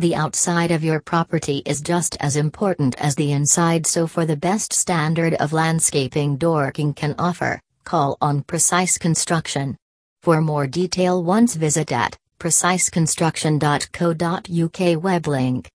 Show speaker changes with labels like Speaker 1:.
Speaker 1: The outside of your property is just as important as the inside, so for the best standard of landscaping Dorking can offer, call on Precise Construction. For more detail once visit at preciseconstruction.co.uk web link.